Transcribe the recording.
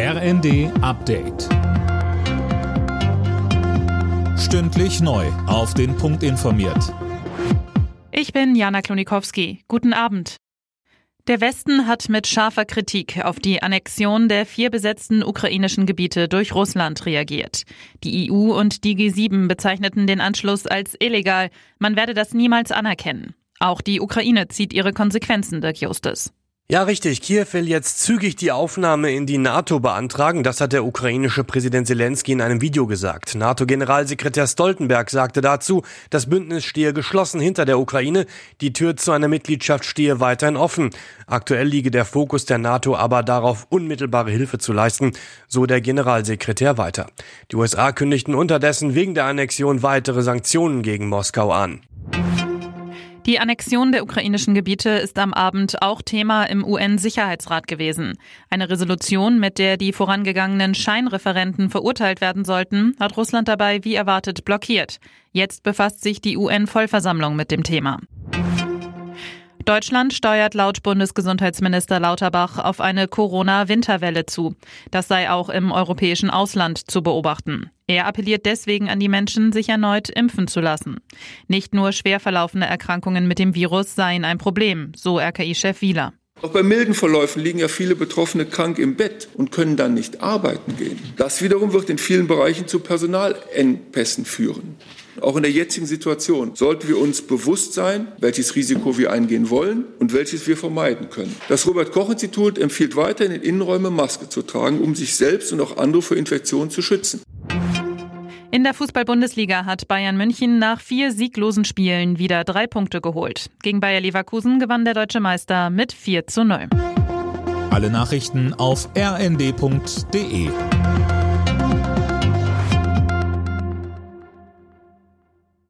RND Update. Stündlich neu. Auf den Punkt informiert. Ich bin Jana Klonikowski. Guten Abend. Der Westen hat mit scharfer Kritik auf die Annexion der vier besetzten ukrainischen Gebiete durch Russland reagiert. Die EU und die G7 bezeichneten den Anschluss als illegal. Man werde das niemals anerkennen. Auch die Ukraine zieht ihre Konsequenzen, Dirk Justus. Ja, richtig. Kiew will jetzt zügig die Aufnahme in die NATO beantragen. Das hat der ukrainische Präsident Zelensky in einem Video gesagt. NATO-Generalsekretär Stoltenberg sagte dazu, das Bündnis stehe geschlossen hinter der Ukraine. Die Tür zu einer Mitgliedschaft stehe weiterhin offen. Aktuell liege der Fokus der NATO aber darauf, unmittelbare Hilfe zu leisten, so der Generalsekretär weiter. Die USA kündigten unterdessen wegen der Annexion weitere Sanktionen gegen Moskau an. Die Annexion der ukrainischen Gebiete ist am Abend auch Thema im UN-Sicherheitsrat gewesen. Eine Resolution, mit der die vorangegangenen Scheinreferenten verurteilt werden sollten, hat Russland dabei wie erwartet blockiert. Jetzt befasst sich die UN-Vollversammlung mit dem Thema. Deutschland steuert laut Bundesgesundheitsminister Lauterbach auf eine Corona-Winterwelle zu. Das sei auch im europäischen Ausland zu beobachten. Er appelliert deswegen an die Menschen, sich erneut impfen zu lassen. Nicht nur schwer verlaufende Erkrankungen mit dem Virus seien ein Problem, so RKI-Chef Wieler. Auch bei milden Verläufen liegen ja viele Betroffene krank im Bett und können dann nicht arbeiten gehen. Das wiederum wird in vielen Bereichen zu Personalengpässen führen. Auch in der jetzigen Situation sollten wir uns bewusst sein, welches Risiko wir eingehen wollen und welches wir vermeiden können. Das Robert Koch Institut empfiehlt weiter in den Innenräumen Maske zu tragen, um sich selbst und auch andere vor Infektionen zu schützen. In der Fußball-Bundesliga hat Bayern München nach vier sieglosen Spielen wieder drei Punkte geholt. Gegen Bayer Leverkusen gewann der deutsche Meister mit 4 zu 0. Alle Nachrichten auf rnd.de